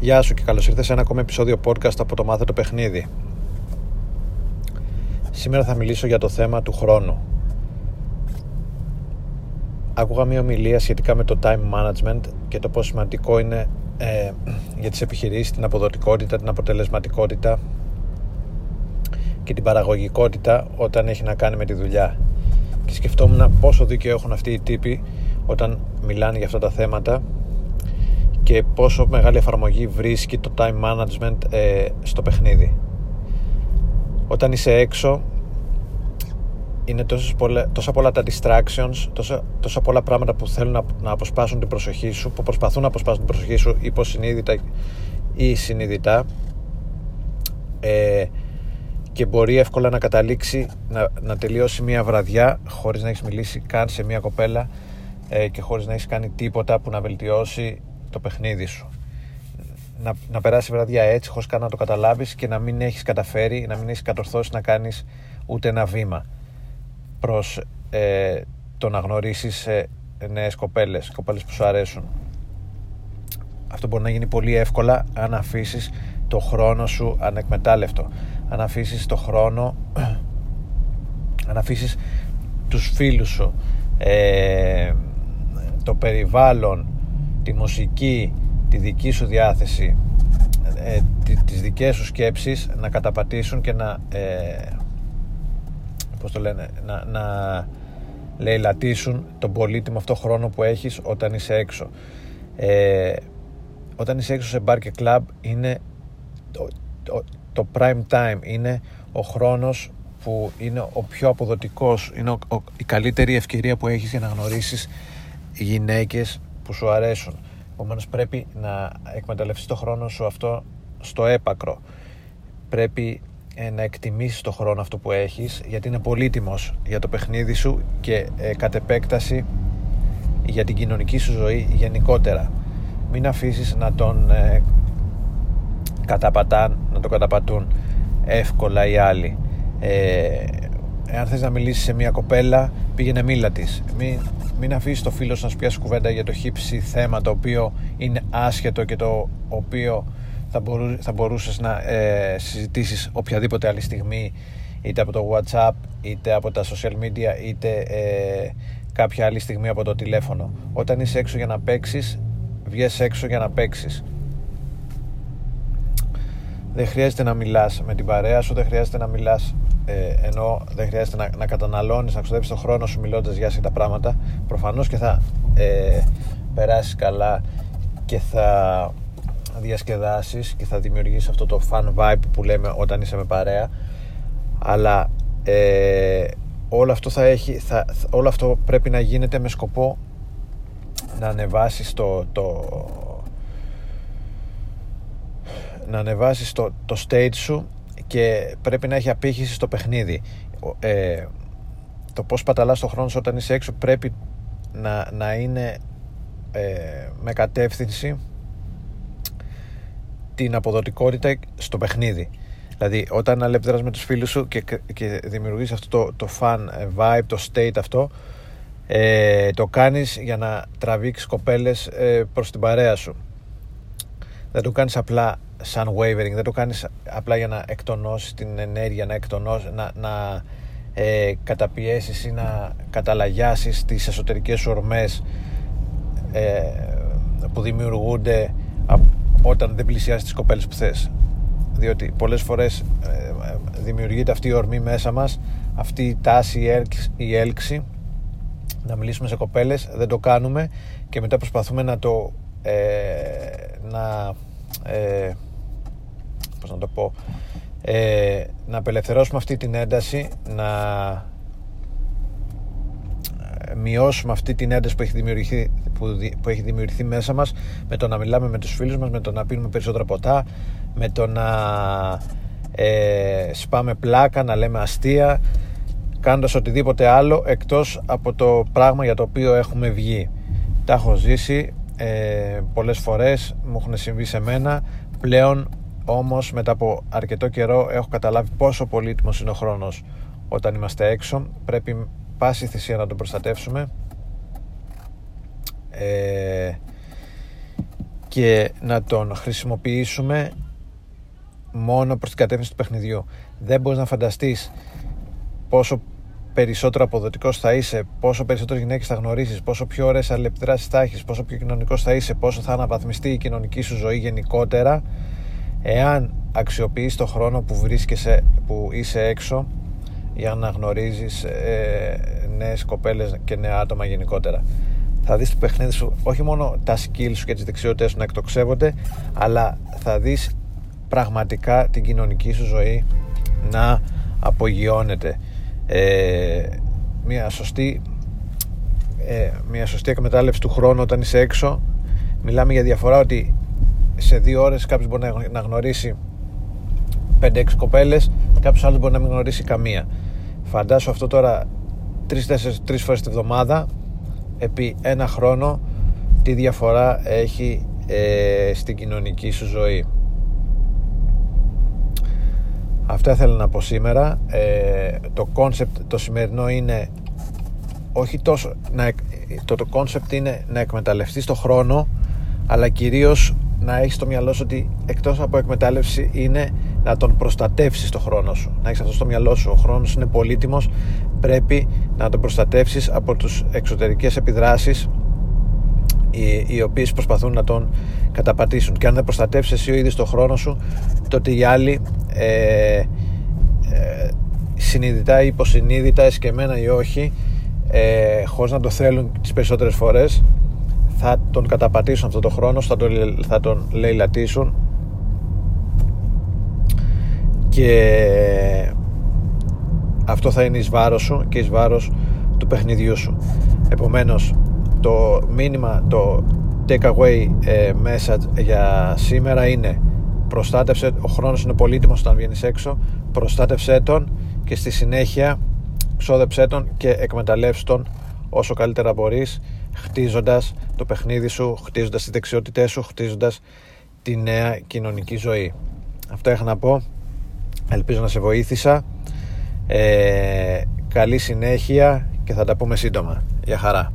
Γεια σου και καλώς ήρθες σε ένα ακόμα επεισόδιο podcast από το Μάθε το Παιχνίδι. Σήμερα θα μιλήσω για το θέμα του χρόνου. Άκουγα μια ομιλία σχετικά με το time management και το πόσο σημαντικό είναι ε, για τις επιχειρήσεις την αποδοτικότητα, την αποτελεσματικότητα και την παραγωγικότητα όταν έχει να κάνει με τη δουλειά. Και σκεφτόμουν πόσο δίκαιο έχουν αυτοί οι τύποι όταν μιλάνε για αυτά τα θέματα και πόσο μεγάλη εφαρμογή βρίσκει το time management ε, στο παιχνίδι. Όταν είσαι έξω είναι τόσα πολλά, τόσα πολλά τα distractions, τόσα, τόσα πολλά πράγματα που θέλουν να, να αποσπάσουν την προσοχή σου, που προσπαθούν να αποσπάσουν την προσοχή σου υποσυνείδητα ή συνειδητά ε, και μπορεί εύκολα να καταλήξει να, να τελειώσει μια βραδιά χωρίς να έχεις μιλήσει καν σε μια κοπέλα ε, και χωρίς να έχεις κάνει τίποτα που να βελτιώσει το παιχνίδι σου. Να, να περάσει βραδιά έτσι, χωρίς καν να το καταλάβεις και να μην έχεις καταφέρει, να μην έχεις κατορθώσει να κάνεις ούτε ένα βήμα προς ε, το να γνωρίσεις ε, νέες κοπέλες, κοπέλες που σου αρέσουν. Αυτό μπορεί να γίνει πολύ εύκολα αν αφήσεις το χρόνο σου ανεκμετάλλευτο. Αν αφήσεις το χρόνο, αν αφήσεις τους φίλους σου, ε, το περιβάλλον, τη μουσική, τη δική σου διάθεση, ε, τις δικές σου σκέψεις να καταπατήσουν και να ε, πώς το λένε, να, να λαιλατίσουν τον πολύτιμο αυτό χρόνο που έχεις όταν είσαι έξω. Ε, όταν είσαι έξω σε bar και club είναι το, το, prime time, είναι ο χρόνος που είναι ο πιο αποδοτικός, είναι η καλύτερη ευκαιρία που έχεις για να γνωρίσεις γυναίκες που σου αρέσουν. Επομένως πρέπει να εκμεταλλευτείς το χρόνο σου αυτό στο έπακρο. Πρέπει ε, να εκτιμήσεις το χρόνο αυτό που έχεις γιατί είναι πολύτιμος για το παιχνίδι σου και ε, κατ' επέκταση για την κοινωνική σου ζωή γενικότερα. Μην αφήσεις να τον ε, καταπατάν, να το καταπατούν εύκολα οι άλλοι. Ε, εάν θες να μιλήσεις σε μια κοπέλα πήγαινε μίλα της. Μην μην αφήσεις το φίλο να σου πιάσει κουβέντα για το χύψη θέμα το οποίο είναι άσχετο και το οποίο θα, μπορού, θα μπορούσες να ε, συζητήσεις οποιαδήποτε άλλη στιγμή είτε από το whatsapp είτε από τα social media είτε ε, κάποια άλλη στιγμή από το τηλέφωνο όταν είσαι έξω για να παίξεις, βγες έξω για να παίξεις. Δεν χρειάζεται να μιλάς με την παρέα σου δεν χρειάζεται να μιλάς ε, ενώ δεν χρειάζεται να, να καταναλώνεις, να ξοδέψεις τον χρόνο σου μιλώντας για τα πράγματα. Προφανώς και θα ε, περάσεις καλά και θα διασκεδάσεις και θα δημιουργήσεις αυτό το fun vibe που λέμε όταν είσαι με παρέα. Αλλά ε, όλο αυτό θα έχει θα, όλο αυτό πρέπει να γίνεται με σκοπό να ανεβάσεις το, το να ανεβάσεις το, το stage σου και πρέπει να έχει απήχηση στο παιχνίδι. Ε, το πώς παταλάς το χρόνο σου όταν είσαι έξω πρέπει να, να είναι ε, με κατεύθυνση την αποδοτικότητα στο παιχνίδι. Δηλαδή όταν αλεπιδράς με τους φίλους σου και, και δημιουργείς αυτό το, το fun vibe, το state αυτό ε, το κάνεις για να τραβήξεις κοπέλες ε, προς την παρέα σου. Δεν το κάνεις απλά σαν wavering, δεν το κάνεις απλά για να εκτονώσεις την ενέργεια, να, εκτονώσεις, να, να ε, καταπιέσεις ή να καταλαγιάσεις τις εσωτερικές σου ορμές ε, που δημιουργούνται όταν δεν πλησιάζεις τις κοπέλες που θες. Διότι πολλές φορές ε, δημιουργείται αυτή η ορμή μέσα μας αυτή η τάση, η έλξη, η έλξη να μιλήσουμε σε κοπέλες δεν το κάνουμε και μετά προσπαθούμε να το ε, να ε, πώς να το πω ε, να απελευθερώσουμε αυτή την ένταση να ε, μειώσουμε αυτή την ένταση που έχει δημιουργηθεί, που, που έχει δημιουργηθεί μέσα μας με το να μιλάμε με τους φίλους μας με το να πίνουμε περισσότερα ποτά με το να ε, σπάμε πλάκα να λέμε αστεία κάνοντας οτιδήποτε άλλο εκτός από το πράγμα για το οποίο έχουμε βγει. Τα έχω ζήσει ε, πολλές φορές μου έχουν συμβεί σε μένα. Πλέον όμως μετά από αρκετό καιρό έχω καταλάβει πόσο πολύτιμος είναι ο χρόνος όταν είμαστε έξω. Πρέπει πάση θυσία να τον προστατεύσουμε. Ε, και να τον χρησιμοποιήσουμε μόνο προς την κατεύθυνση του παιχνιδιού. Δεν μπορείς να φανταστείς πόσο περισσότερο αποδοτικός θα είσαι, πόσο περισσότερο γυναίκες θα γνωρίσει, πόσο πιο ωραίες αλληλεπιδράσεις θα έχεις, πόσο πιο κοινωνικός θα είσαι, πόσο θα αναβαθμιστεί η κοινωνική σου ζωή γενικότερα, εάν αξιοποιείς το χρόνο που βρίσκεσαι, που είσαι έξω για να γνωρίζεις ε, νέες κοπέλες και νέα άτομα γενικότερα. Θα δεις το παιχνίδι σου όχι μόνο τα skills σου και τις δεξιότητες σου να εκτοξεύονται αλλά θα δεις πραγματικά την κοινωνική σου ζωή να απογειώνεται ε, μια σωστή ε, μια σωστή εκμετάλλευση του χρόνου όταν είσαι έξω. Μιλάμε για διαφορά ότι σε δύο ώρες κάποιος μπορεί να γνωρίσει 5-6 κοπέλες κάποιος άλλος μπορεί να μην γνωρίσει καμία. Φαντάσου αυτό τώρα 3-4 φορές τη βδομάδα επί ένα χρόνο τι διαφορά έχει ε, στην κοινωνική σου ζωή Αυτά ήθελα να πω σήμερα. Ε, το κόνσεπτ το σημερινό είναι όχι τόσο να, το, το concept είναι να εκμεταλλευτείς το χρόνο αλλά κυρίως να έχεις στο μυαλό σου ότι εκτός από εκμετάλλευση είναι να τον προστατεύσεις το χρόνο σου. Να έχεις αυτό στο μυαλό σου. Ο χρόνος είναι πολύτιμος. Πρέπει να τον προστατεύσεις από τους εξωτερικές επιδράσεις οι, οι οποίες προσπαθούν να τον καταπατήσουν. Και αν δεν προστατεύσεις εσύ ο ίδιος το χρόνο σου τότε οι άλλοι ε, ε, συνειδητά ή υποσυνείδητα εσκεμμένα ή όχι ε, χωρίς να το θέλουν τις περισσότερες φορές θα τον καταπατήσουν αυτό το χρόνο θα τον, θα τον λαιλατήσουν. Και αυτό θα είναι εις βάρος σου και εις βάρος του παιχνιδιού σου. Επομένως το μήνυμα το takeaway ε, message για σήμερα είναι προστάτευσε, ο χρόνος είναι πολύτιμος όταν βγαίνεις έξω προστάτευσέ τον και στη συνέχεια ξόδεψέ τον και εκμεταλλεύσου τον όσο καλύτερα μπορείς χτίζοντας το παιχνίδι σου χτίζοντας τις δεξιότητές σου χτίζοντας τη νέα κοινωνική ζωή αυτό έχω να πω ελπίζω να σε βοήθησα ε, καλή συνέχεια και θα τα πούμε σύντομα. Γεια χαρά.